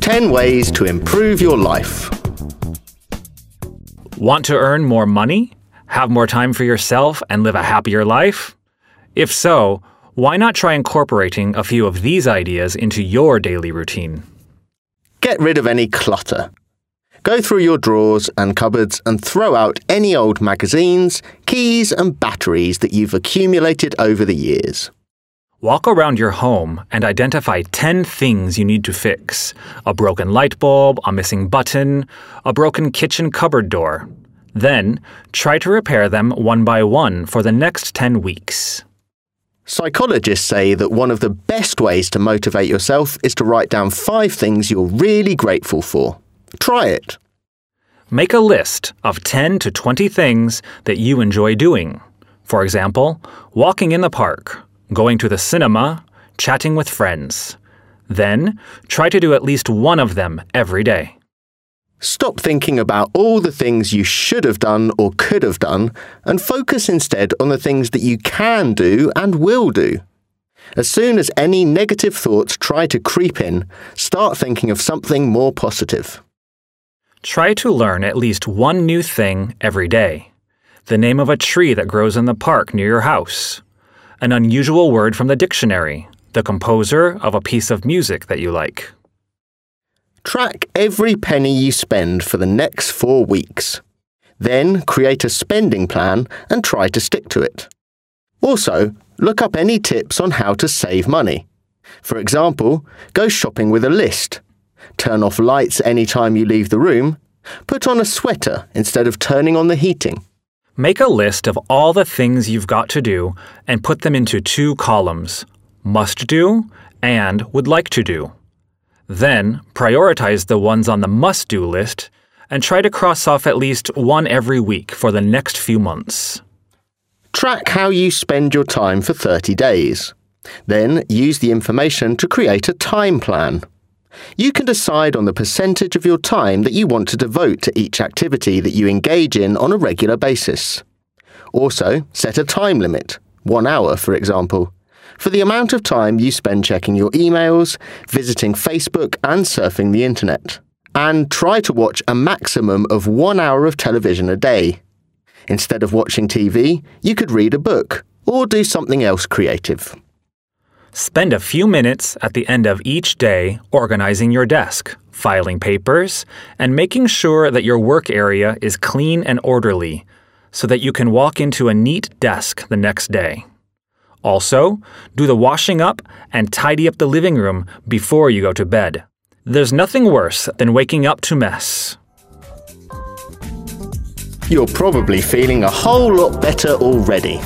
10 ways to improve your life. Want to earn more money? Have more time for yourself and live a happier life? If so, why not try incorporating a few of these ideas into your daily routine? Get rid of any clutter. Go through your drawers and cupboards and throw out any old magazines, keys, and batteries that you've accumulated over the years. Walk around your home and identify 10 things you need to fix a broken light bulb, a missing button, a broken kitchen cupboard door. Then, try to repair them one by one for the next 10 weeks. Psychologists say that one of the best ways to motivate yourself is to write down five things you're really grateful for. Try it. Make a list of 10 to 20 things that you enjoy doing. For example, walking in the park, going to the cinema, chatting with friends. Then, try to do at least one of them every day. Stop thinking about all the things you should have done or could have done and focus instead on the things that you can do and will do. As soon as any negative thoughts try to creep in, start thinking of something more positive. Try to learn at least one new thing every day. The name of a tree that grows in the park near your house. An unusual word from the dictionary. The composer of a piece of music that you like. Track every penny you spend for the next four weeks. Then create a spending plan and try to stick to it. Also, look up any tips on how to save money. For example, go shopping with a list. Turn off lights any time you leave the room. Put on a sweater instead of turning on the heating. Make a list of all the things you've got to do and put them into two columns must do and would like to do. Then prioritize the ones on the must do list and try to cross off at least one every week for the next few months. Track how you spend your time for 30 days. Then use the information to create a time plan. You can decide on the percentage of your time that you want to devote to each activity that you engage in on a regular basis. Also, set a time limit, one hour for example, for the amount of time you spend checking your emails, visiting Facebook, and surfing the internet. And try to watch a maximum of one hour of television a day. Instead of watching TV, you could read a book or do something else creative. Spend a few minutes at the end of each day organizing your desk, filing papers, and making sure that your work area is clean and orderly so that you can walk into a neat desk the next day. Also, do the washing up and tidy up the living room before you go to bed. There's nothing worse than waking up to mess. You're probably feeling a whole lot better already.